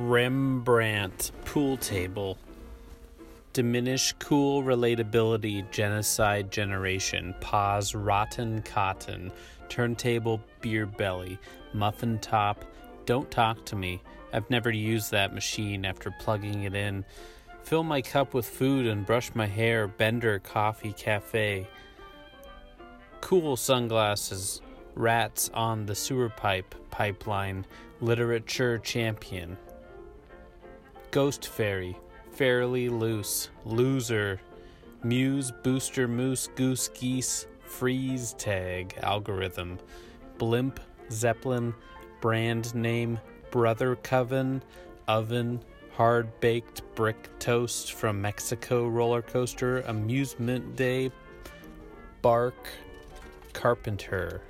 Rembrandt pool table. Diminish cool relatability genocide generation. Pause rotten cotton. Turntable beer belly. Muffin top. Don't talk to me. I've never used that machine after plugging it in. Fill my cup with food and brush my hair. Bender Coffee Cafe. Cool sunglasses. Rats on the sewer pipe pipeline. Literature champion. Ghost Fairy, Fairly Loose, Loser, Muse, Booster, Moose, Goose, Geese, Freeze Tag, Algorithm, Blimp, Zeppelin, Brand Name, Brother Coven, Oven, Hard Baked Brick Toast from Mexico Roller Coaster, Amusement Day, Bark, Carpenter,